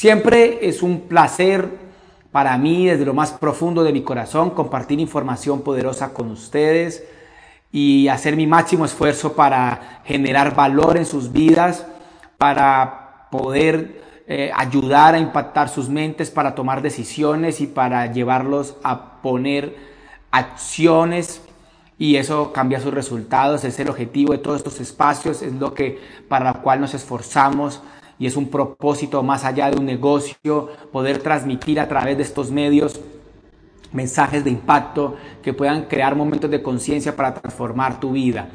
Siempre es un placer para mí, desde lo más profundo de mi corazón, compartir información poderosa con ustedes y hacer mi máximo esfuerzo para generar valor en sus vidas, para poder eh, ayudar a impactar sus mentes, para tomar decisiones y para llevarlos a poner acciones. Y eso cambia sus resultados, es el objetivo de todos estos espacios, es lo que para lo cual nos esforzamos y es un propósito más allá de un negocio, poder transmitir a través de estos medios mensajes de impacto que puedan crear momentos de conciencia para transformar tu vida.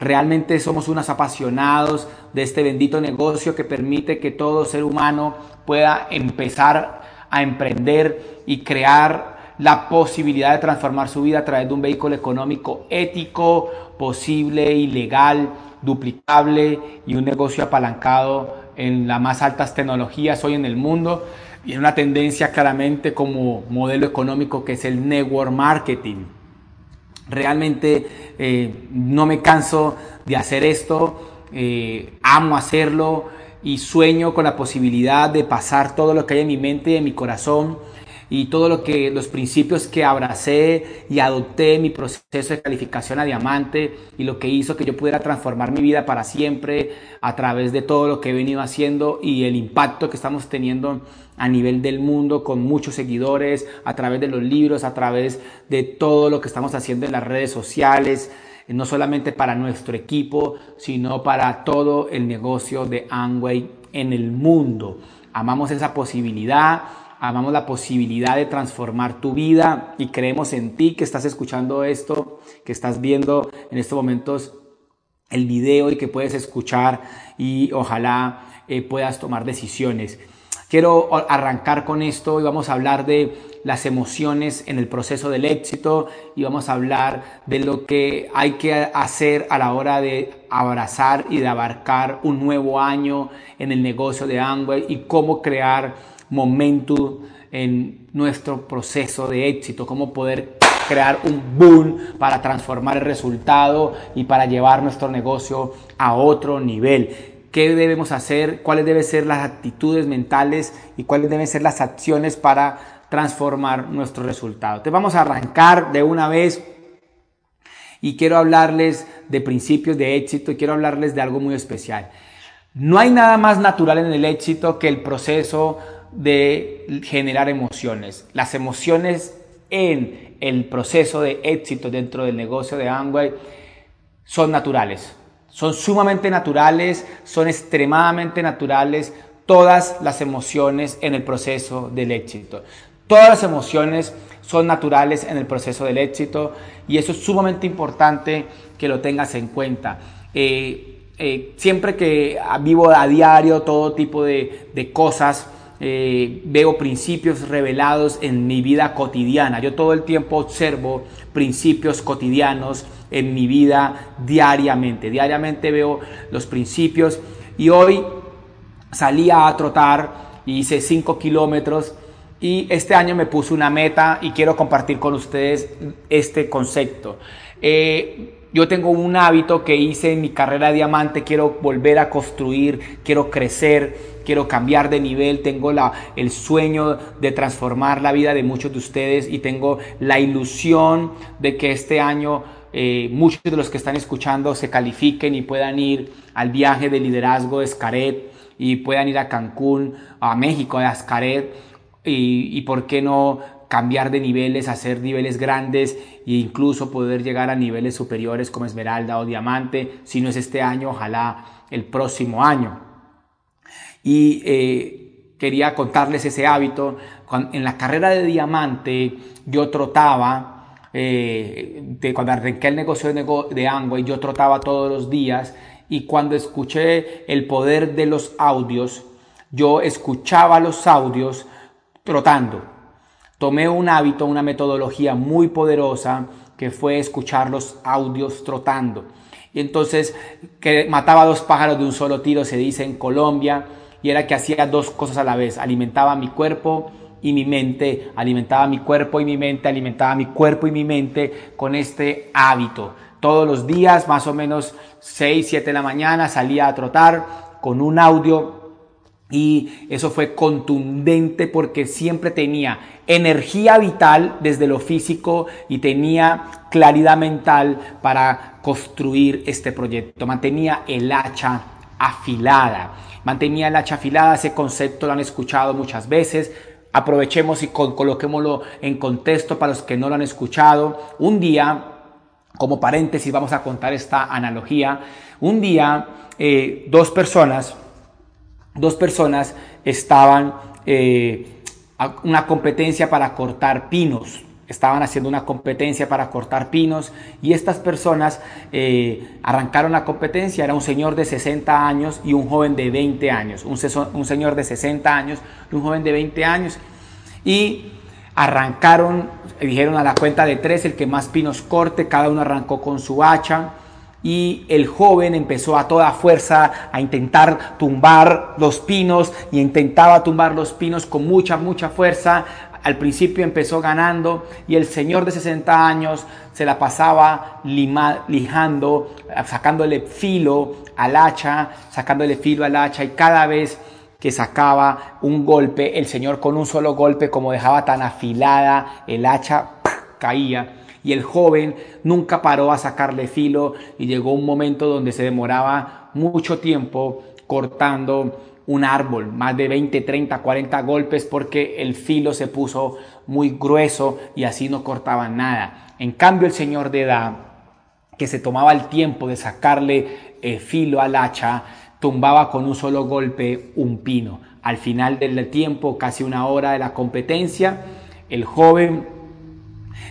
Realmente somos unos apasionados de este bendito negocio que permite que todo ser humano pueda empezar a emprender y crear la posibilidad de transformar su vida a través de un vehículo económico ético, posible y legal, duplicable y un negocio apalancado en las más altas tecnologías hoy en el mundo y en una tendencia claramente como modelo económico que es el network marketing. Realmente eh, no me canso de hacer esto, eh, amo hacerlo y sueño con la posibilidad de pasar todo lo que hay en mi mente y en mi corazón y todo lo que los principios que abracé y adopté mi proceso de calificación a diamante y lo que hizo que yo pudiera transformar mi vida para siempre a través de todo lo que he venido haciendo y el impacto que estamos teniendo a nivel del mundo con muchos seguidores, a través de los libros, a través de todo lo que estamos haciendo en las redes sociales, no solamente para nuestro equipo, sino para todo el negocio de Amway en el mundo. Amamos esa posibilidad amamos la posibilidad de transformar tu vida y creemos en ti que estás escuchando esto, que estás viendo en estos momentos el video y que puedes escuchar y ojalá eh, puedas tomar decisiones. Quiero arrancar con esto y vamos a hablar de las emociones en el proceso del éxito y vamos a hablar de lo que hay que hacer a la hora de abrazar y de abarcar un nuevo año en el negocio de Amway y cómo crear momento en nuestro proceso de éxito, cómo poder crear un boom para transformar el resultado y para llevar nuestro negocio a otro nivel. ¿Qué debemos hacer? ¿Cuáles deben ser las actitudes mentales y cuáles deben ser las acciones para transformar nuestro resultado? Te vamos a arrancar de una vez y quiero hablarles de principios de éxito y quiero hablarles de algo muy especial. No hay nada más natural en el éxito que el proceso de generar emociones. Las emociones en el proceso de éxito dentro del negocio de Amway son naturales. Son sumamente naturales, son extremadamente naturales todas las emociones en el proceso del éxito. Todas las emociones son naturales en el proceso del éxito y eso es sumamente importante que lo tengas en cuenta. Eh, eh, siempre que vivo a diario todo tipo de, de cosas, eh, veo principios revelados en mi vida cotidiana. Yo todo el tiempo observo principios cotidianos en mi vida diariamente. Diariamente veo los principios y hoy salí a trotar, hice 5 kilómetros y este año me puse una meta y quiero compartir con ustedes este concepto. Eh, yo tengo un hábito que hice en mi carrera de diamante, quiero volver a construir, quiero crecer, quiero cambiar de nivel, tengo la, el sueño de transformar la vida de muchos de ustedes y tengo la ilusión de que este año eh, muchos de los que están escuchando se califiquen y puedan ir al viaje de liderazgo de Escaret y puedan ir a Cancún, a México, a Escaret y, por qué no cambiar de niveles, hacer niveles grandes e incluso poder llegar a niveles superiores como esmeralda o diamante, si no es este año, ojalá el próximo año y eh, quería contarles ese hábito. en la carrera de diamante yo trotaba, eh, de, cuando arranqué el negocio de, de Amway, yo trotaba todos los días y cuando escuché el poder de los audios, yo escuchaba los audios trotando. Tomé un hábito, una metodología muy poderosa que fue escuchar los audios trotando. Y entonces que mataba dos pájaros de un solo tiro, se dice en Colombia, y era que hacía dos cosas a la vez, alimentaba mi cuerpo y mi mente, alimentaba mi cuerpo y mi mente, alimentaba mi cuerpo y mi mente con este hábito. Todos los días, más o menos 6, 7 de la mañana, salía a trotar con un audio Y eso fue contundente porque siempre tenía energía vital desde lo físico y tenía claridad mental para construir este proyecto. Mantenía el hacha afilada. Mantenía el hacha afilada, ese concepto lo han escuchado muchas veces. Aprovechemos y coloquémoslo en contexto para los que no lo han escuchado. Un día, como paréntesis, vamos a contar esta analogía. Un día, eh, dos personas dos personas estaban eh, una competencia para cortar pinos. Estaban haciendo una competencia para cortar pinos y estas personas eh, arrancaron la competencia. Era un señor de 60 años y un joven de 20 años. Un, un señor de 60 años y un joven de 20 años. Y arrancaron, dijeron a la cuenta de tres, el que más pinos corte, cada uno arrancó con su hacha y el joven empezó a toda fuerza a intentar tumbar los pinos y intentaba tumbar los pinos con mucha, mucha fuerza. Al principio empezó ganando y el señor de 60 años se la pasaba lijando, sacándole filo al hacha, sacándole filo al hacha y cada vez que sacaba un golpe, el señor con un solo golpe, como dejaba tan afilada el hacha, caía y el joven nunca paró a sacarle filo y llegó un momento donde se demoraba mucho tiempo cortando un árbol, más de 20, 30, 40 golpes porque el filo se puso muy grueso y así no cortaba nada. En cambio el señor de edad, que se tomaba el tiempo de sacarle el filo al hacha, tumbaba con un solo golpe un pino. Al final del tiempo, casi una hora de la competencia, el joven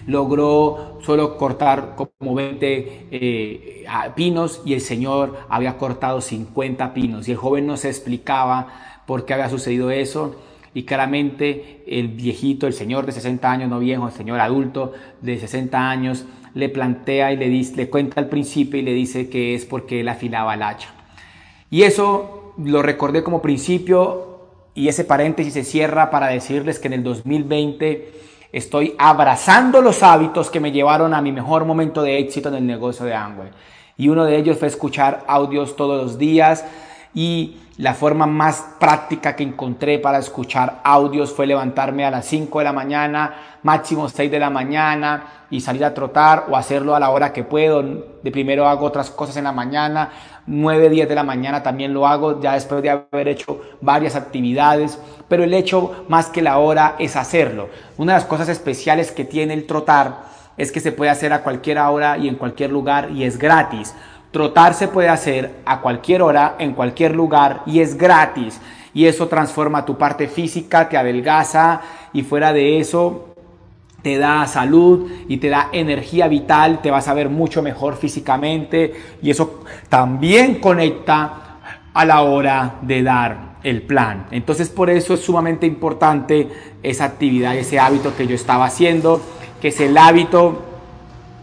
logró solo cortar como 20 eh, pinos y el Señor había cortado 50 pinos. Y el joven no se explicaba por qué había sucedido eso. Y claramente el viejito, el señor de 60 años, no viejo, el señor adulto de 60 años, le plantea y le, dice, le cuenta al principio y le dice que es porque él afilaba el hacha. Y eso lo recordé como principio y ese paréntesis se cierra para decirles que en el 2020 Estoy abrazando los hábitos que me llevaron a mi mejor momento de éxito en el negocio de Amway. Y uno de ellos fue escuchar audios todos los días y la forma más práctica que encontré para escuchar audios fue levantarme a las 5 de la mañana, máximo 6 de la mañana y salir a trotar o hacerlo a la hora que puedo. De primero hago otras cosas en la mañana, 9, 10 de la mañana también lo hago, ya después de haber hecho varias actividades, pero el hecho más que la hora es hacerlo. Una de las cosas especiales que tiene el trotar es que se puede hacer a cualquier hora y en cualquier lugar y es gratis. Trotar se puede hacer a cualquier hora, en cualquier lugar y es gratis. Y eso transforma tu parte física, te adelgaza y fuera de eso te da salud y te da energía vital, te vas a ver mucho mejor físicamente y eso también conecta a la hora de dar el plan. Entonces por eso es sumamente importante esa actividad, ese hábito que yo estaba haciendo, que es el hábito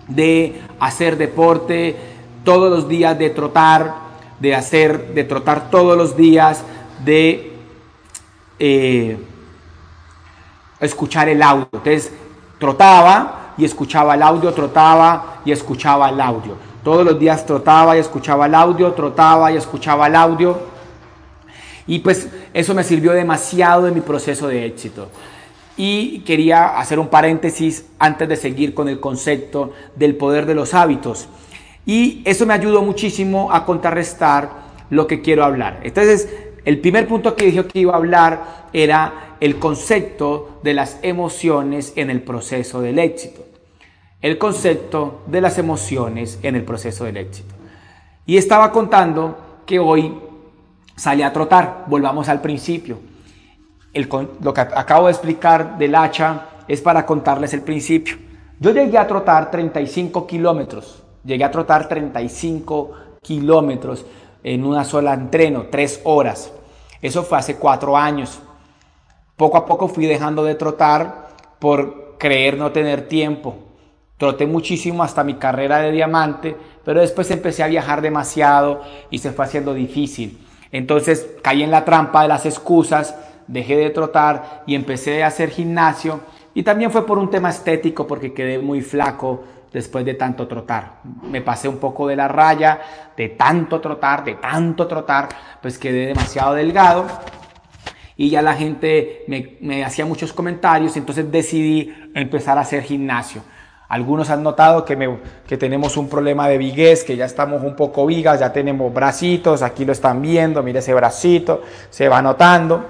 de hacer deporte todos los días, de trotar, de hacer, de trotar todos los días, de eh, escuchar el audio. Entonces, trotaba y escuchaba el audio, trotaba y escuchaba el audio. Todos los días trotaba y escuchaba el audio, trotaba y escuchaba el audio. Y pues eso me sirvió demasiado en mi proceso de éxito. Y quería hacer un paréntesis antes de seguir con el concepto del poder de los hábitos. Y eso me ayudó muchísimo a contrarrestar lo que quiero hablar. Entonces, el primer punto que dije que iba a hablar era el concepto de las emociones en el proceso del éxito. El concepto de las emociones en el proceso del éxito. Y estaba contando que hoy salí a trotar. Volvamos al principio. lo que acabo de explicar del hacha es para contarles el principio. Yo llegué a trotar 35 kilómetros. Llegué a trotar 35 kilómetros en una sola entreno, tres horas. Eso fue hace cuatro años. Poco a poco fui dejando de trotar por creer no tener tiempo. Troté muchísimo hasta mi carrera de diamante, pero después empecé a viajar demasiado y se fue haciendo difícil. Entonces caí en la trampa de las excusas, dejé de trotar y empecé a hacer gimnasio. Y también fue por un tema estético porque quedé muy flaco después de tanto trotar. Me pasé un poco de la raya, de tanto trotar, de tanto trotar, pues quedé demasiado delgado y ya la gente me, me hacía muchos comentarios, entonces decidí empezar a hacer gimnasio. Algunos han notado que, me, que, tenemos un problema de viguez, que ya estamos un poco vigas, ya tenemos bracitos, aquí lo están viendo, mire ese bracito, se va notando.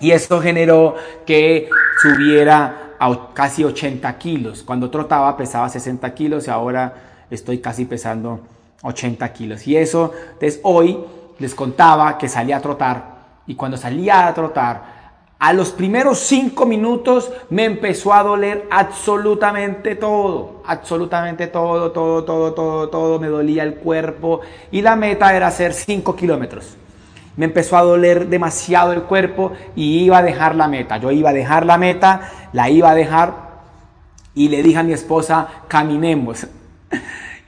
Y esto generó que subiera a casi 80 kilos. Cuando trotaba pesaba 60 kilos y ahora estoy casi pesando 80 kilos. Y eso, entonces hoy les contaba que salía a trotar y cuando salía a trotar, a los primeros cinco minutos me empezó a doler absolutamente todo, absolutamente todo, todo, todo, todo, todo, me dolía el cuerpo y la meta era hacer 5 kilómetros. Me empezó a doler demasiado el cuerpo y iba a dejar la meta. Yo iba a dejar la meta, la iba a dejar y le dije a mi esposa, caminemos.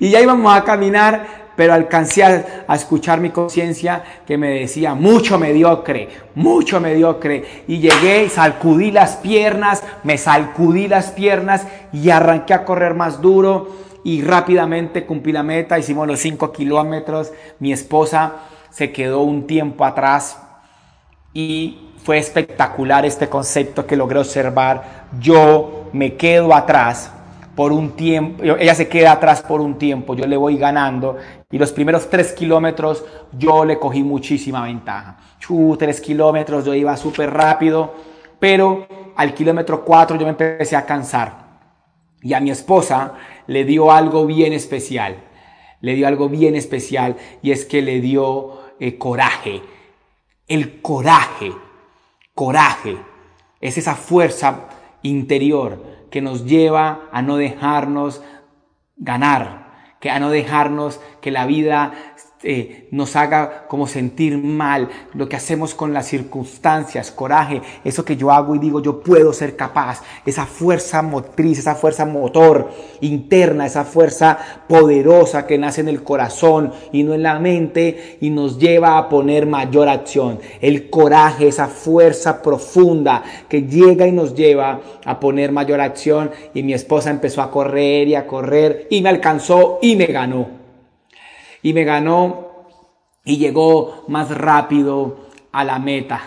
Y ya íbamos a caminar pero alcancé a, escuchar mi conciencia que me decía, mucho mediocre, mucho mediocre. Y llegué, sacudí las piernas, me sacudí las piernas y arranqué a correr más duro y rápidamente cumplí la meta, hicimos los 5 kilómetros, mi esposa se quedó un tiempo atrás y fue espectacular este concepto que logré observar. Yo me quedo atrás por un tiempo, ella se queda atrás por un tiempo, yo le voy ganando y los primeros tres kilómetros yo le cogí muchísima ventaja. Tres kilómetros, yo iba súper rápido, pero al kilómetro cuatro yo me empecé a cansar y a mi esposa le dio algo bien especial, le dio algo bien especial y es que le dio eh, coraje, el coraje, coraje, es esa fuerza interior que nos lleva a no dejarnos ganar, que a no dejarnos que la vida eh, nos haga como sentir mal, lo que hacemos con las circunstancias, coraje, eso que yo hago y digo yo puedo ser capaz, esa fuerza motriz, esa fuerza motor interna, esa fuerza poderosa que nace en el corazón y no en la mente y nos lleva a poner mayor acción. El coraje, esa fuerza profunda que llega y nos lleva a poner mayor acción. Y mi esposa empezó a correr y a correr y me alcanzó y me ganó y me ganó y llegó más rápido a la meta.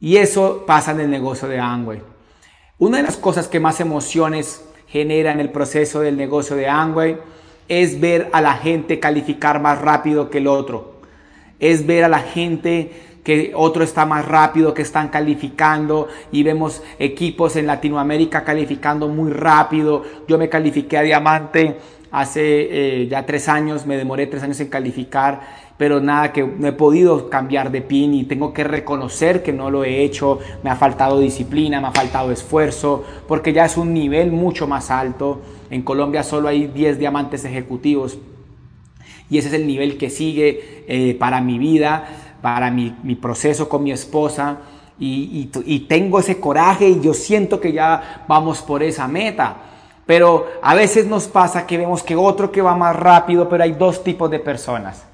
Y eso pasa en el negocio de Amway. Una de las cosas que más emociones genera en el proceso del negocio de Amway es ver a la gente calificar más rápido que el otro. Es ver a la gente que otro está más rápido, que están calificando y vemos equipos en Latinoamérica calificando muy rápido. Yo me califiqué a diamante hace eh, ya tres años, me demoré tres años en calificar, pero nada, que no he podido cambiar de pin y tengo que reconocer que no lo he hecho, me ha faltado disciplina, me ha faltado esfuerzo, porque ya es un nivel mucho más alto. En Colombia solo hay 10 diamantes ejecutivos y ese es el nivel que sigue eh, para mi vida, para mi, proceso con mi esposa. y, tengo ese coraje y yo siento que ya vamos por esa meta. Pero a veces nos pasa que vemos que otro que va más rápido, pero hay dos tipos de personas.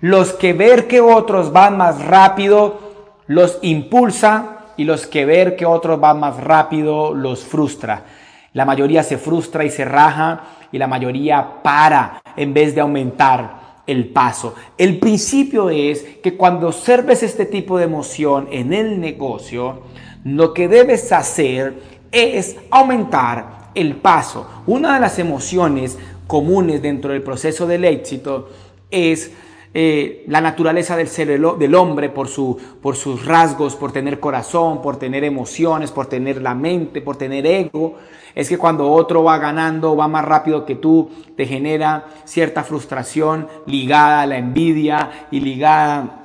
Los que ver que otros van más rápido los impulsa y los que ver que otros van más rápido los frustra. La mayoría se frustra y se raja y la mayoría para en vez de aumentar el paso. El principio es que cuando observes este tipo de emoción en el negocio, lo que debes hacer es aumentar el paso. Una de las emociones comunes dentro del proceso del éxito es eh, la naturaleza del ser del hombre por, su, por sus rasgos, por tener corazón, por tener emociones, por tener la mente, por tener ego. Es que cuando otro va ganando, va más rápido que tú, te genera cierta frustración ligada a la envidia y ligada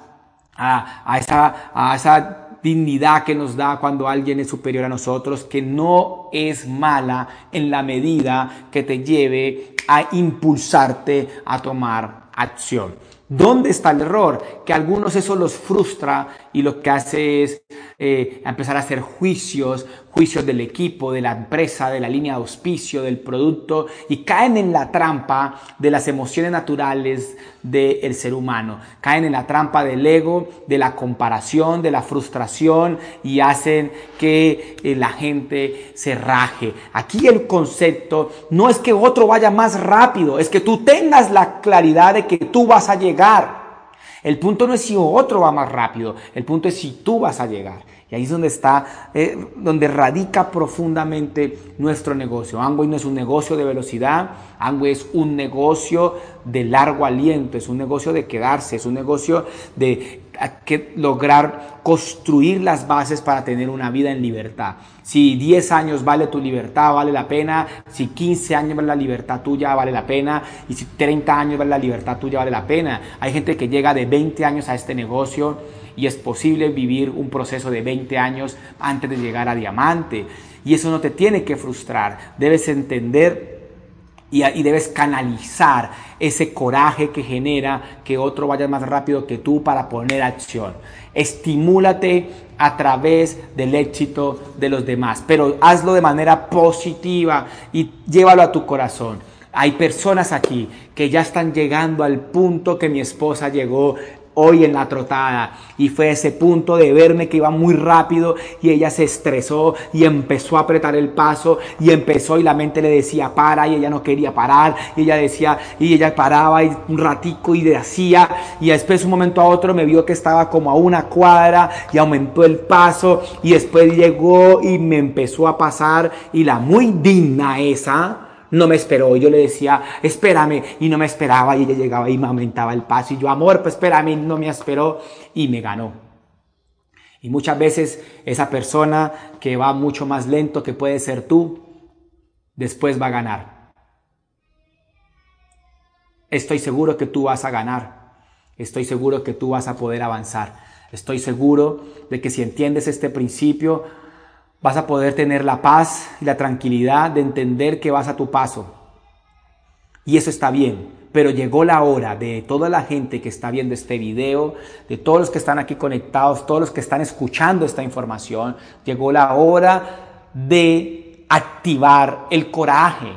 a, esa, a esa dignidad que nos da cuando alguien es superior a nosotros, que no es mala en la medida que te lleve a impulsarte a tomar acción. ¿Dónde está el error? Que a algunos eso los frustra y lo que hace es eh, empezar a hacer juicios, juicios del equipo, de la empresa, de la línea de auspicio, del producto y caen en la trampa de las emociones naturales del ser humano. Caen en la trampa del ego, de la comparación, de la frustración y hacen que eh, la gente se raje. Aquí el concepto no es que otro vaya más rápido, es que tú tengas la claridad de que tú vas a llegar El punto no es si otro va más rápido, el punto es si tú vas a llegar. Y ahí es donde está, eh, donde radica profundamente nuestro negocio. Amway no es un negocio de velocidad, Amway es un negocio de largo aliento, es un negocio de quedarse, es un negocio de que lograr construir las bases para tener una vida en libertad. Si 10 años vale tu libertad, vale la pena. Si 15 años vale la libertad tuya, vale la pena. Y si 30 años vale la libertad tuya, vale la pena. Hay gente que llega de 20 años a este negocio y es posible vivir un proceso de 20 años antes de llegar a diamante. Y eso no te tiene que frustrar. Debes entender y, debes canalizar ese coraje que genera que otro vaya más rápido que tú para poner acción. Estimúlate a través del éxito de los demás, pero hazlo de manera positiva y llévalo a tu corazón. Hay personas aquí que ya están llegando al punto que mi esposa llegó hoy en la trotada. Y fue ese punto de verme que iba muy rápido y ella se estresó y empezó a apretar el paso y empezó y la mente le decía para y ella no quería parar. Y ella decía y ella paraba y un ratico y le hacía. Y después un momento a otro me vio que estaba como a una cuadra y aumentó el paso. Y después llegó y me empezó a pasar. Y la muy digna esa no me esperó. Yo le decía, espérame, y no me esperaba, y ella llegaba y me aumentaba el paso, y yo, amor, pues espérame, no me esperó, y me ganó. Y muchas veces esa persona que va mucho más lento que puede ser tú, después va a ganar. Estoy seguro que tú vas a ganar. Estoy seguro que tú vas a poder avanzar. Estoy seguro de que si entiendes este principio, vas a poder tener la paz y la tranquilidad de entender que vas a tu paso. Y eso está bien, pero llegó la hora de toda la gente que está viendo este video, de todos los que están aquí conectados, todos los que están escuchando esta información, llegó la hora de activar el coraje,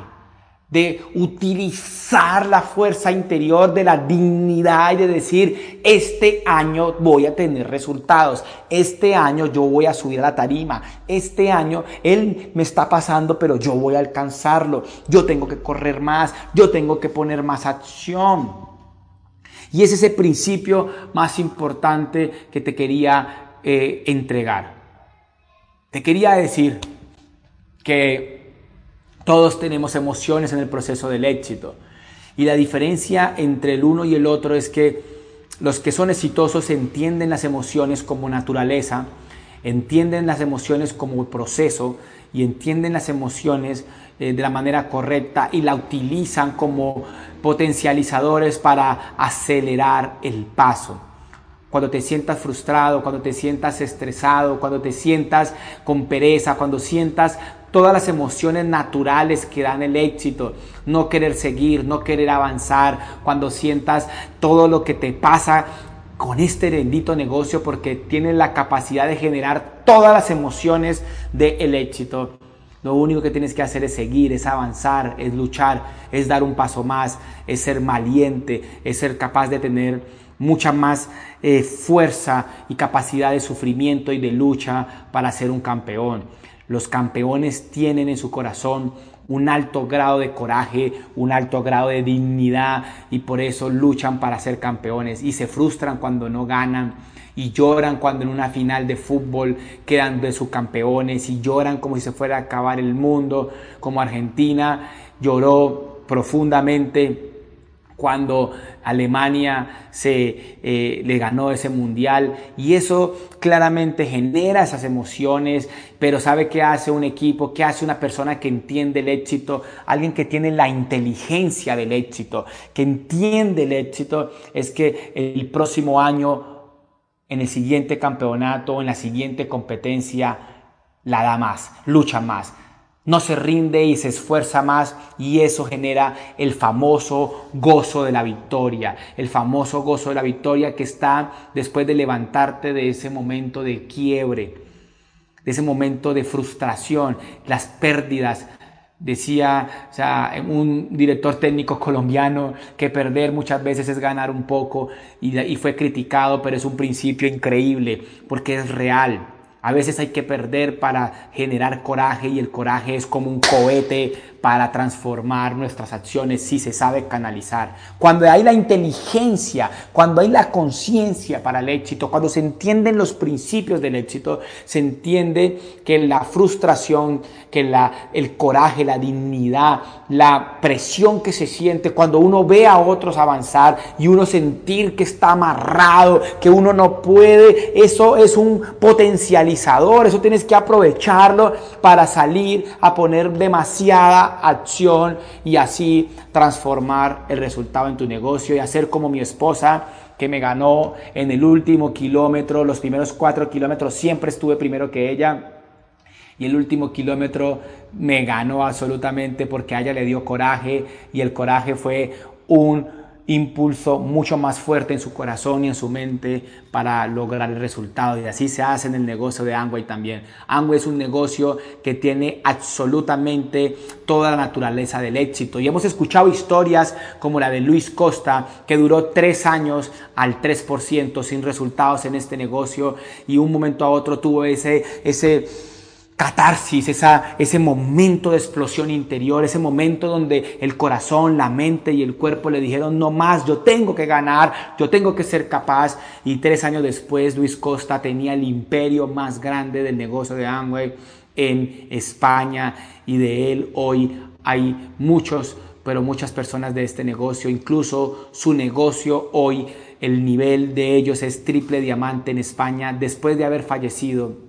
de utilizar la fuerza interior de la dignidad y de decir, este año voy a tener resultados, este año yo voy a subir a la tarima, este año él me está pasando, pero yo voy a alcanzarlo, yo tengo que correr más, yo tengo que poner más acción. Y es ese principio más importante que te quería eh, entregar. Te quería decir que todos tenemos emociones en el proceso del éxito. Y la diferencia entre el uno y el otro es que los que son exitosos entienden las emociones como naturaleza, entienden las emociones como proceso y entienden las emociones eh, de la manera correcta y la utilizan como potencializadores para acelerar el paso. Cuando te sientas frustrado, cuando te sientas estresado, cuando te sientas con pereza, cuando sientas todas las emociones naturales que dan el éxito, no querer seguir, no querer avanzar, cuando sientas todo lo que te pasa con este bendito negocio porque tiene la capacidad de generar todas las emociones del éxito. Lo único que tienes que hacer es seguir, es avanzar, es luchar, es dar un paso más, es ser valiente, es ser capaz de tener mucha más eh, fuerza y capacidad de sufrimiento y de lucha para ser un campeón. Los campeones tienen en su corazón un alto grado de coraje, un alto grado de dignidad y por eso luchan para ser campeones y se frustran cuando no ganan y lloran cuando en una final de fútbol quedan de sus campeones y lloran como si se fuera a acabar el mundo, como Argentina lloró profundamente cuando Alemania se eh, le ganó ese mundial. Y eso claramente genera esas emociones, pero sabe qué hace un equipo, qué hace una persona que entiende el éxito, alguien que tiene la inteligencia del éxito, que entiende el éxito, es que el próximo año en el siguiente campeonato, en la siguiente competencia, la da más, lucha más no se rinde y se esfuerza más y eso genera el famoso gozo de la victoria, el famoso gozo de la victoria que está después de levantarte de ese momento de quiebre, de ese momento de frustración, las pérdidas. Decía un director técnico colombiano que perder muchas veces es ganar un poco y, y fue criticado, pero es un principio increíble porque es real. A veces hay que perder para generar coraje y el coraje es como un cohete para transformar nuestras acciones si se sabe canalizar. Cuando hay la inteligencia, cuando hay la conciencia para el éxito, cuando se entienden los principios del éxito, se entiende que la frustración, que la, el coraje, la dignidad, la presión que se siente cuando uno ve a otros avanzar y uno sentir que está amarrado, que uno no puede, eso es un potencializador, eso tienes que aprovecharlo para salir a poner demasiada acción y así transformar el resultado en tu negocio y hacer como mi esposa que me ganó en el último kilómetro, los primeros cuatro kilómetros, siempre estuve primero que ella. Y el último kilómetro me ganó absolutamente porque a ella le dio coraje y el coraje fue un impulso mucho más fuerte en su corazón y en su mente para lograr el resultado. Y así se hace en el negocio de Angway también. Angway es un negocio que tiene absolutamente toda la naturaleza del éxito. Y hemos escuchado historias como la de Luis Costa, que duró tres años al 3% sin resultados en este negocio y un momento a otro tuvo ese, ese catarsis, ese momento de explosión interior, ese momento donde el corazón, la mente y el cuerpo le dijeron, no más, yo tengo que ganar, yo tengo que ser capaz. Y tres años después, Luis Costa tenía el imperio más grande del negocio de Amway en España y de él hoy hay muchos, pero muchas personas de este negocio, incluso su negocio hoy, el nivel de ellos es triple diamante en España después de haber fallecido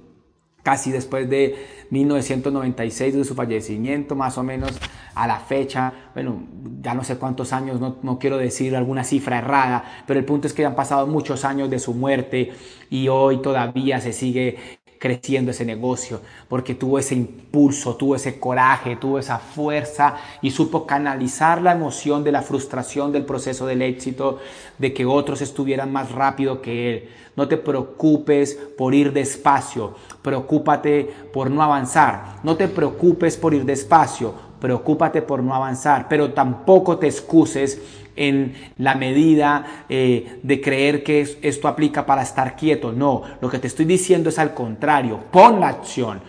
casi después de 1996 de su fallecimiento, más o menos a la fecha, bueno, ya no sé cuántos años, no, no, quiero decir alguna cifra errada, pero el punto es que han pasado muchos años de su muerte y hoy todavía se sigue creciendo ese negocio, porque tuvo ese impulso, tuvo ese coraje, tuvo esa fuerza y supo canalizar la emoción de la frustración del proceso del éxito, de que otros estuvieran más rápido que él. No te preocupes por ir despacio, preocúpate por no avanzar. No te preocupes por ir despacio, preocúpate por no avanzar, pero tampoco te excuses en la medida eh, de creer que esto aplica para estar quieto. No, lo que te estoy diciendo es al contrario, pon la acción.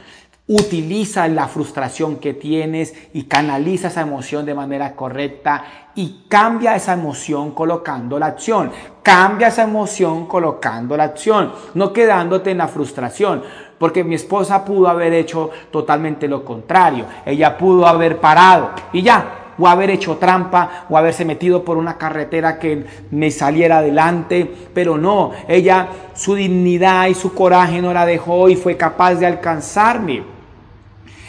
Utiliza la frustración que tienes y canaliza esa emoción de manera correcta y cambia esa emoción colocando la acción. Cambia esa emoción colocando la acción, no quedándote en la frustración. Porque mi esposa pudo haber hecho totalmente lo contrario. Ella pudo haber parado y ya, o haber hecho trampa o haberse metido por una carretera que me saliera adelante, pero no, ella su dignidad y su coraje no la dejó y fue capaz de alcanzarme.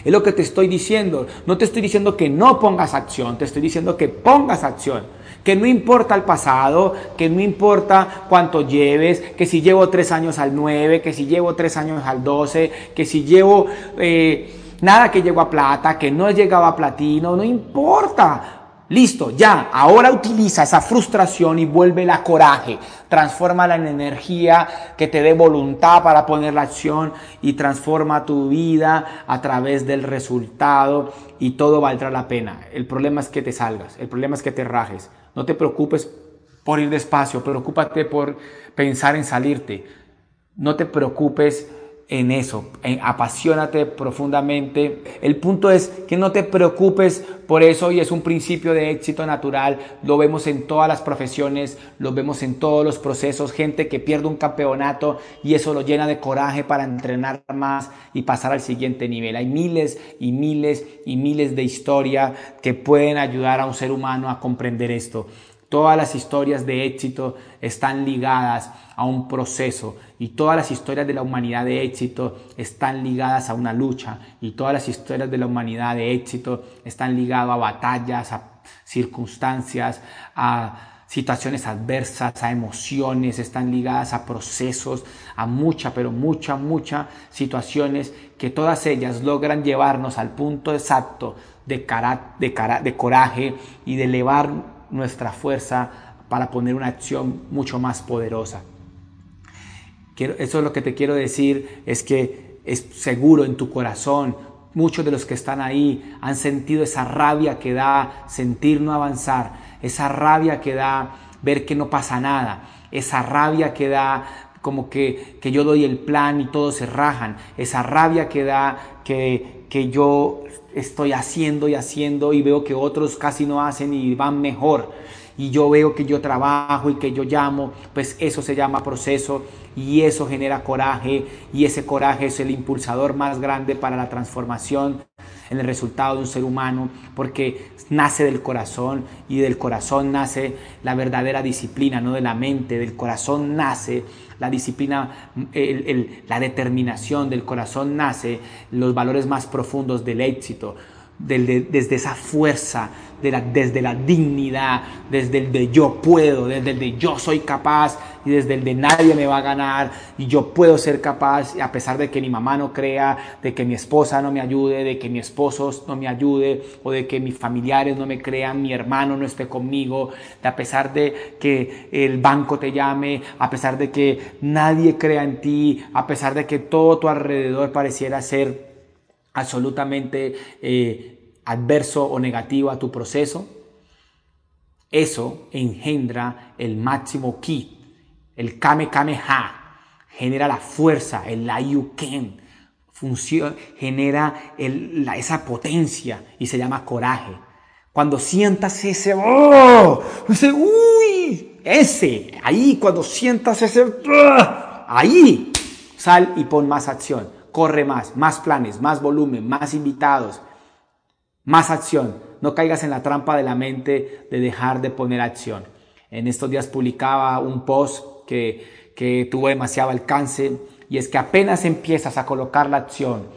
Es lo que te estoy diciendo. No te estoy diciendo que no pongas acción, te estoy diciendo que pongas acción. Que no importa el pasado, que no importa cuánto lleves, que si llevo tres años al nueve, que si llevo tres años al doce, que si llevo eh, nada que llego a plata, que no he llegado a platino, no importa. Listo, ya, ahora utiliza esa frustración y vuelve la coraje. Transfórmala en energía que te dé voluntad para poner la acción y transforma tu vida a través del resultado y todo valdrá la pena. El problema es que te salgas, el problema es que te rajes. No te preocupes por ir despacio, preocúpate por pensar en salirte. No te preocupes en eso, en, apasionate profundamente. El punto es que no te preocupes por eso y es un principio de éxito natural. Lo vemos en todas las profesiones, lo vemos en todos los procesos, gente que pierde un campeonato y eso lo llena de coraje para entrenar más y pasar al siguiente nivel. Hay miles y miles y miles de historias que pueden ayudar a un ser humano a comprender esto. Todas las historias de éxito están ligadas a un proceso y todas las historias de la humanidad de éxito están ligadas a una lucha y todas las historias de la humanidad de éxito están ligadas a batallas, a circunstancias, a situaciones adversas, a emociones, están ligadas a procesos, a mucha, pero mucha, mucha situaciones que todas ellas logran llevarnos al punto exacto de, cara, de, cara, de coraje y de elevar nuestra fuerza para poner una acción mucho más poderosa. Eso es lo que te quiero decir, es que es seguro en tu corazón, muchos de los que están ahí han sentido esa rabia que da sentir no avanzar, esa rabia que da ver que no pasa nada, esa rabia que da como que, que yo doy el plan y todos se rajan. Esa rabia que da que, que yo estoy haciendo y haciendo y veo que otros casi no hacen y van mejor y yo veo que yo trabajo y que yo llamo, pues eso se llama proceso y eso genera coraje y ese coraje es el impulsador más grande para la transformación en el resultado de un ser humano porque nace del corazón y del corazón nace la verdadera disciplina, no de la mente, del corazón nace la disciplina, la determinación, del corazón nace los valores más profundos del éxito desde esa fuerza, desde la dignidad, desde el de yo puedo, desde el de yo soy capaz y desde el de nadie me va a ganar y yo puedo ser capaz a pesar de que mi mamá no crea, de que mi esposa no me ayude, de que mi esposo no me ayude o de que mis familiares no me crean, mi hermano no esté conmigo, de a pesar de que el banco te llame, a pesar de que nadie crea en ti, a pesar de que todo tu alrededor pareciera ser absolutamente eh, adverso o negativo a tu proceso, eso engendra el máximo ki, el kame kame ha, genera la fuerza, el la ken, funciona, genera esa potencia y se llama coraje. Cuando sientas ese, oh, ese, uy, ese, ahí, cuando sientas ese, ¡ah! ahí, sal y pon más acción corre más, más planes, más volumen, más invitados, más acción. No caigas en la trampa de la mente de dejar de poner acción. En estos días publicaba un post que, que tuvo demasiado alcance y es que apenas empiezas a colocar la acción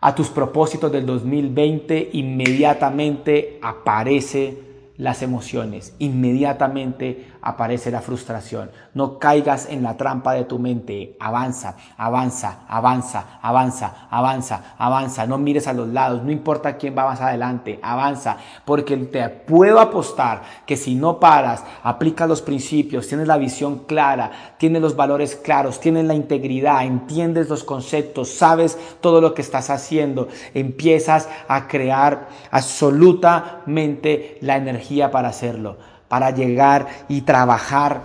a tus propósitos del 2020, inmediatamente aparece las emociones, inmediatamente aparece la frustración. No caigas en la trampa de tu mente. Avanza, avanza, avanza, avanza, avanza, avanza. No mires a los lados, no importa quién va más adelante, avanza, porque te puedo apostar que si no paras, aplicas los principios, tienes la visión clara, tienes los valores claros, tienes la integridad, entiendes los conceptos, sabes todo lo que estás haciendo, empiezas a crear absolutamente la energía para hacerlo para llegar y trabajar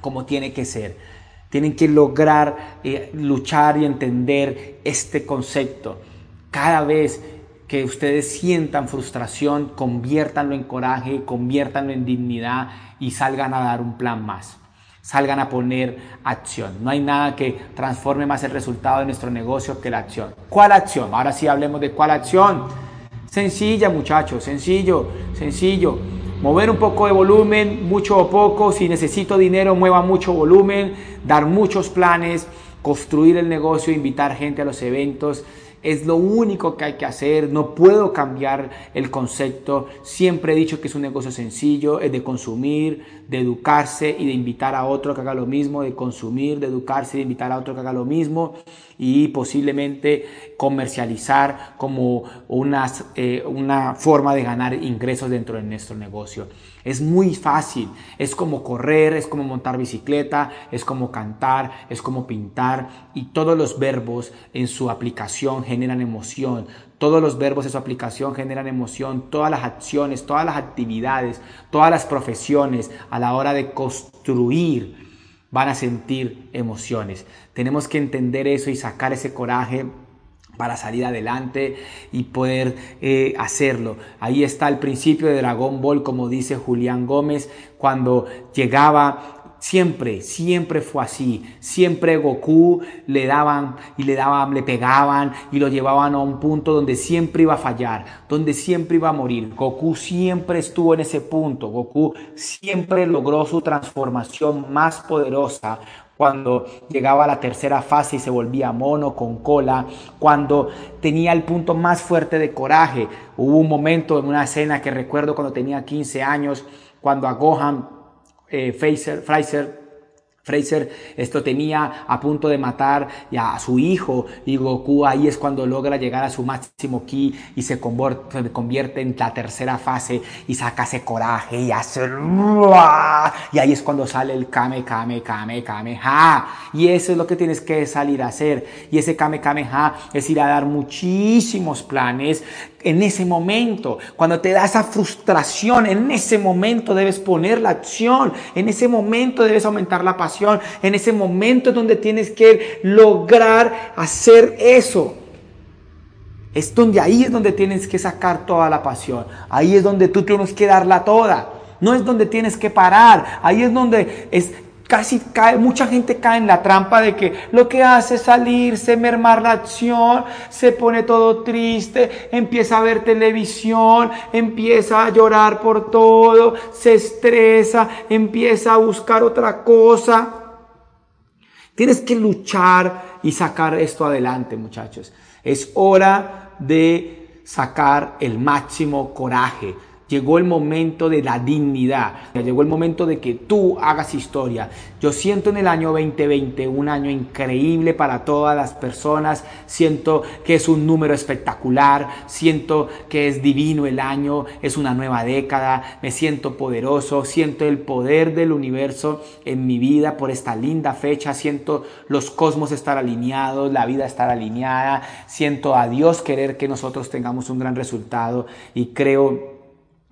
como tiene que ser. Tienen que lograr eh, luchar y entender este concepto. Cada vez que ustedes sientan frustración, conviértanlo en coraje, conviértanlo en dignidad y salgan a dar un plan más. Salgan a poner acción. No hay nada que transforme más el resultado de nuestro negocio que la acción. ¿Cuál acción? Ahora sí hablemos de cuál acción. Sencilla, muchachos, sencillo, sencillo mover un poco de volumen, mucho o poco, si necesito dinero, mueva mucho volumen, dar muchos planes, construir el negocio, invitar gente a los eventos, es lo único que hay que hacer, no puedo cambiar el concepto, siempre he dicho que es un negocio sencillo, es de consumir, de educarse y de invitar a otro que haga lo mismo, de consumir, de educarse y de invitar a otro que haga lo mismo y posiblemente comercializar como una, eh, una forma de ganar ingresos dentro de nuestro negocio. Es muy fácil, es como correr, es como montar bicicleta, es como cantar, es como pintar y todos los verbos en su aplicación generan emoción. Todos los verbos en su aplicación generan emoción, todas las acciones, todas las actividades, todas las profesiones a la hora de construir van a sentir emociones. Tenemos que entender eso y sacar ese coraje para salir adelante y poder eh, hacerlo. Ahí está el principio de Dragon Ball, como dice Julián Gómez, cuando llegaba Siempre, siempre fue así. Siempre Goku le daban y le daban, le pegaban y lo llevaban a un punto donde siempre iba a fallar, donde siempre iba a morir. Goku siempre estuvo en ese punto. Goku siempre logró su transformación más poderosa cuando llegaba a la tercera fase y se volvía mono con cola, cuando tenía el punto más fuerte de coraje. Hubo un momento en una escena que recuerdo cuando tenía 15 años, cuando a Gohan, eh, Fraser, Fraser Fraser esto tenía a punto de matar a su hijo y Goku ahí es cuando logra llegar a su máximo ki y se convierte en la tercera fase y saca ese coraje y hace y ahí es cuando sale el Kame Kame Kame Kame Ha y eso es lo que tienes que salir a hacer. Y ese Kame Kame Ha es ir a dar muchísimos planes. En ese momento, cuando te da esa frustración, en ese momento debes poner la acción, en ese momento debes aumentar la pasión en ese momento donde tienes que lograr hacer eso. Es donde ahí es donde tienes que sacar toda la pasión. Ahí es donde tú tienes que darla toda. No es donde tienes que parar. Ahí es donde es, casi cae, mucha gente cae en la trampa de que lo que hace es salirse, mermar la acción, se pone todo triste, empieza a ver televisión, empieza a llorar por todo, se estresa, empieza a buscar otra cosa. Tienes que luchar y sacar esto adelante, muchachos. Es hora de sacar el máximo coraje, Llegó el momento de la dignidad. Llegó el momento de que tú hagas historia. Yo siento en el año 2020 un año increíble para todas las personas. Siento que es un número espectacular. Siento que es divino el año. Es una nueva década. Me siento poderoso. Siento el poder del universo en mi vida por esta linda fecha. Siento los cosmos estar alineados, la vida estar alineada. Siento a Dios querer que nosotros tengamos un gran resultado. Y creo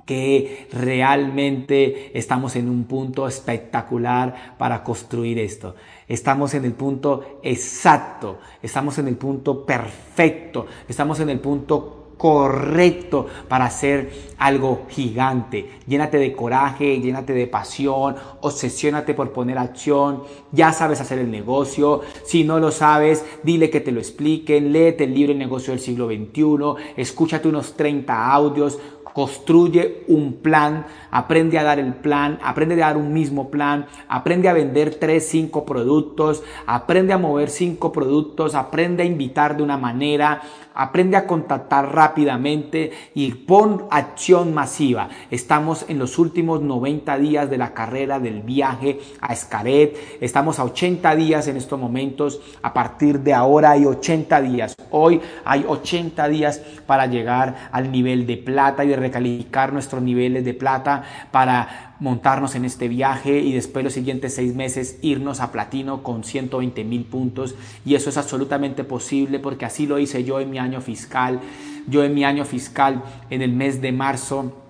que realmente estamos en un punto espectacular para construir esto. Estamos en el punto exacto, estamos en el punto perfecto, estamos en el punto correcto para hacer algo gigante. Llénate de coraje, llénate de pasión, obsesiónate por poner acción. Ya sabes hacer el negocio. Si no lo sabes, dile que te lo expliquen. Léete el libro El negocio del siglo XXI. Escúchate unos 30 audios construye un plan, aprende a dar el plan, aprende a dar un mismo plan, aprende a vender tres, cinco productos, aprende a mover cinco productos, aprende a invitar de una manera, aprende a contactar rápidamente y pon acción masiva. Estamos en los últimos 90 días de la carrera del viaje a Escaret. Estamos a 80 días en estos momentos. A partir de ahora hay 80 días. Hoy hay 80 días para llegar al nivel de plata y recalificar nuestros niveles de plata para montarnos en este viaje y después los siguientes seis meses irnos a platino con 120 mil puntos y eso es absolutamente posible porque así lo hice yo en mi año fiscal. Yo en mi año fiscal en el mes de marzo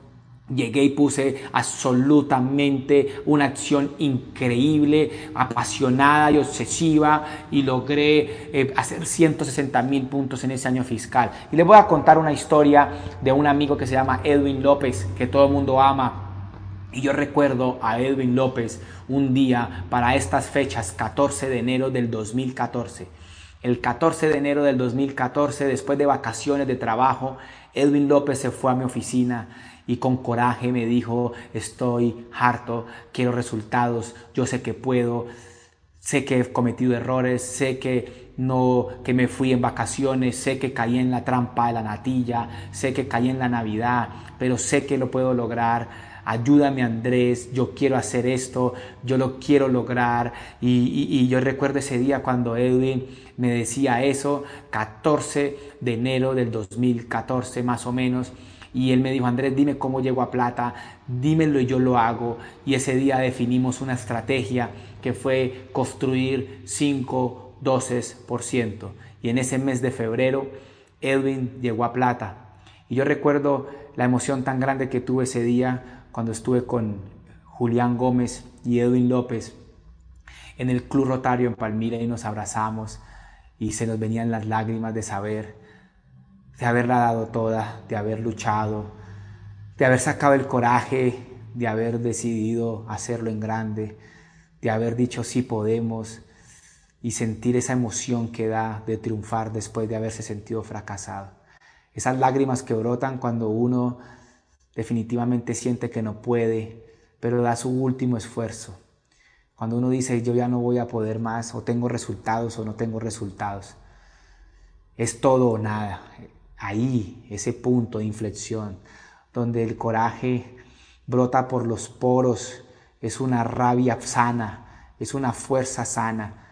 Llegué y puse absolutamente una acción increíble, apasionada y obsesiva y logré eh, hacer 160 mil puntos en ese año fiscal. Y les voy a contar una historia de un amigo que se llama Edwin López, que todo el mundo ama y yo recuerdo a Edwin López un día para estas fechas, 14 de enero del 2014. El 14 de enero del 2014, después de vacaciones de trabajo, Edwin López se fue a mi oficina y con coraje me dijo, estoy harto, quiero resultados, yo sé que puedo, sé que he cometido errores, sé que no que me fui en vacaciones, sé que caí en la trampa de la natilla, sé que caí en la Navidad, pero sé que lo puedo lograr ayúdame Andrés, yo quiero hacer esto, yo lo quiero lograr. Y, yo recuerdo ese día cuando Edwin me decía eso, 14 de enero del 2014 más o menos. Y él me dijo, Andrés, dime cómo llego a plata, dímelo y yo lo hago. Y ese día definimos una estrategia que fue construir 5 12%. Y en ese mes de febrero, Edwin llegó a plata. Y yo recuerdo la emoción tan grande que tuve ese día cuando estuve con Julián Gómez y Edwin López en el Club Rotario en Palmira y nos abrazamos y se nos venían las lágrimas de saber, de haberla dado toda, de haber luchado, de haber sacado el coraje, de haber decidido hacerlo en grande, de haber dicho sí podemos y sentir esa emoción que da de triunfar después de haberse sentido fracasado. Esas lágrimas que brotan cuando uno definitivamente siente que no puede, pero da su último esfuerzo. Cuando uno dice yo ya no voy a poder más, o tengo resultados o no tengo resultados, es todo o nada. Ahí, ese punto de inflexión, donde el coraje brota por los poros, es una rabia sana, es una fuerza sana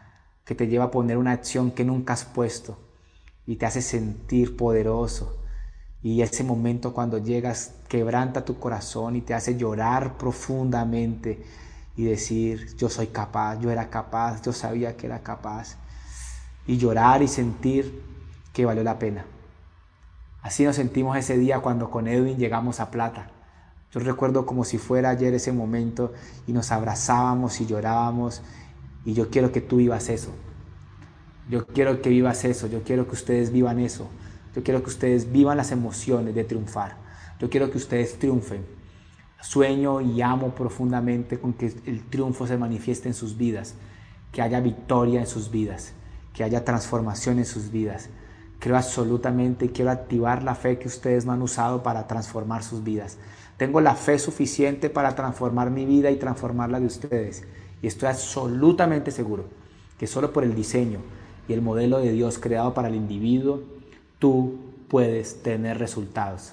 que te lleva a poner una acción que nunca has puesto y te hace sentir poderoso, y ese momento cuando llegas quebranta tu corazón y te hace llorar profundamente y decir, yo soy capaz, yo era capaz, yo sabía que era capaz. Y llorar y sentir que valió la pena. Así nos sentimos ese día cuando con Edwin llegamos a Plata. Yo recuerdo como si fuera ayer ese momento y nos abrazábamos y llorábamos Y yo quiero que tú vivas eso. Yo quiero que vivas eso. Yo quiero que ustedes vivan eso. Yo quiero que ustedes vivan las emociones de triunfar. Yo quiero que ustedes triunfen. Sueño y amo profundamente con que el triunfo se manifieste en sus vidas, que haya victoria en sus vidas, que haya transformación en sus vidas. Creo absolutamente quiero activar la fe que ustedes no han usado para transformar sus vidas. Tengo la fe suficiente para transformar mi vida y transformar la de ustedes. Y estoy absolutamente seguro que solo por el diseño y el modelo de Dios creado para el individuo, tú puedes tener resultados.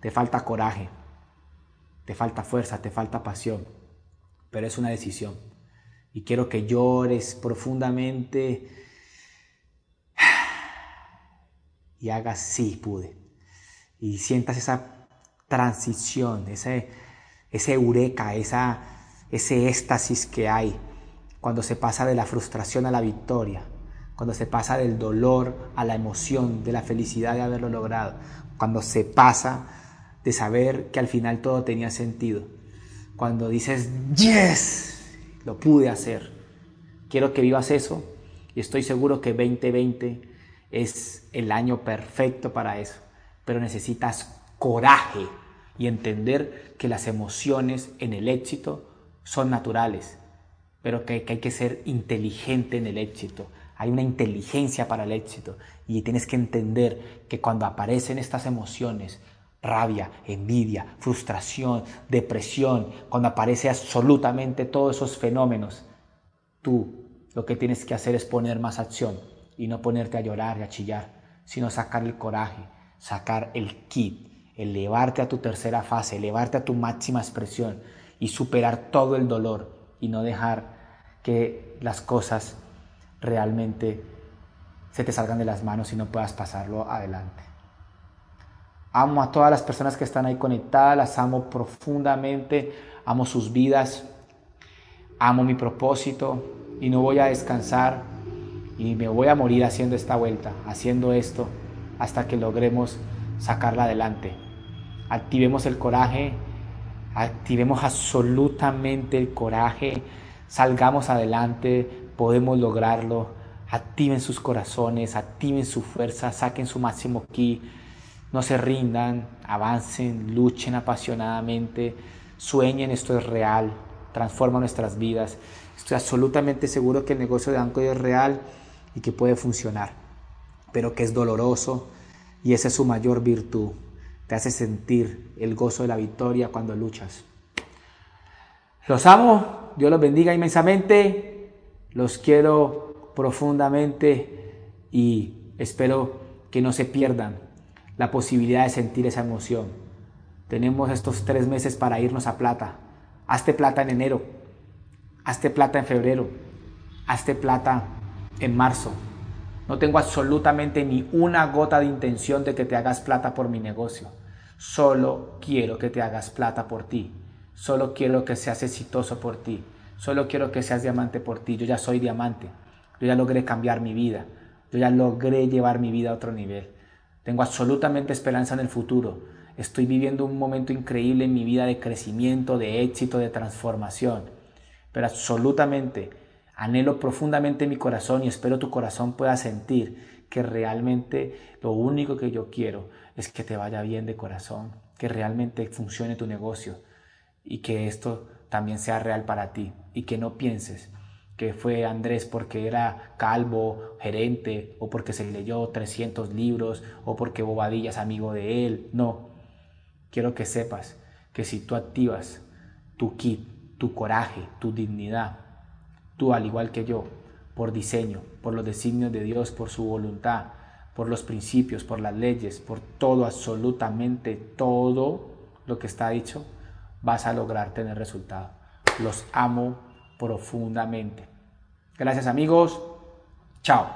Te falta coraje, te falta fuerza, te falta pasión, pero es una decisión. Y quiero que llores profundamente y hagas sí pude. Y sientas esa transición, ese, ese eureka, esa, ese éxtasis que hay cuando se pasa de la frustración a la victoria, cuando se pasa del dolor a la emoción, de la felicidad de haberlo logrado, cuando se pasa de saber que al final todo tenía sentido, cuando dices, yes, lo pude hacer. Quiero que vivas eso y estoy seguro que 2020 es el año perfecto para eso, pero necesitas coraje y entender que las emociones en el éxito son naturales, pero que, hay que ser inteligente en el éxito. Hay una inteligencia para el éxito. Y tienes que entender que cuando aparecen estas emociones, rabia, envidia, frustración, depresión, cuando aparece absolutamente todos esos fenómenos, tú lo que tienes que hacer es poner más acción y no ponerte a llorar y a chillar, sino sacar el coraje, sacar el kit, elevarte a tu tercera fase, elevarte a tu máxima expresión y superar todo el dolor y no dejar que las cosas realmente se te salgan de las manos y no puedas pasarlo adelante. Amo a todas las personas que están ahí conectadas, las amo profundamente, amo sus vidas, amo mi propósito y no voy a descansar y me voy a morir haciendo esta vuelta, haciendo esto hasta que logremos sacarla adelante activemos el coraje, activemos absolutamente el coraje, salgamos adelante, podemos lograrlo, activen sus corazones, activen su fuerza, saquen su máximo ki, no se rindan, avancen, luchen apasionadamente, sueñen, esto es real, transforma nuestras vidas. Estoy absolutamente seguro que el negocio de Anco es real y que puede funcionar, pero que es doloroso y esa es su mayor virtud te hace sentir el gozo de la victoria cuando luchas. Los amo, Dios los bendiga inmensamente, los quiero profundamente y espero que no se pierdan la posibilidad de sentir esa emoción. Tenemos estos tres meses para irnos a plata. Hazte plata en enero, hazte plata en febrero, hazte plata en marzo, no tengo absolutamente ni una gota de intención de que te hagas plata por mi negocio. Solo quiero que te hagas plata por ti. Solo quiero que seas exitoso por ti. Solo quiero que seas diamante por ti. Yo ya soy diamante. Yo ya logré cambiar mi vida. Yo ya logré llevar mi vida a otro nivel. Tengo absolutamente esperanza en el futuro. Estoy viviendo un momento increíble en mi vida de crecimiento, de éxito, de transformación. Pero absolutamente Anhelo profundamente mi corazón y espero tu corazón pueda sentir que realmente lo único que yo quiero es que te vaya bien de corazón, que realmente funcione tu negocio y que esto también sea real para ti y que no pienses que fue Andrés porque era calvo, gerente, o porque se leyó 300 libros, o porque Bobadilla es amigo de él. No, quiero que sepas que si tú activas tu kit, tu coraje, tu dignidad, Tú, al igual que yo, por diseño, por los designios de Dios, por su voluntad, por los principios, por las leyes, por todo, absolutamente todo lo que está dicho, vas a lograr tener resultado. Los amo profundamente. Gracias amigos. Chao.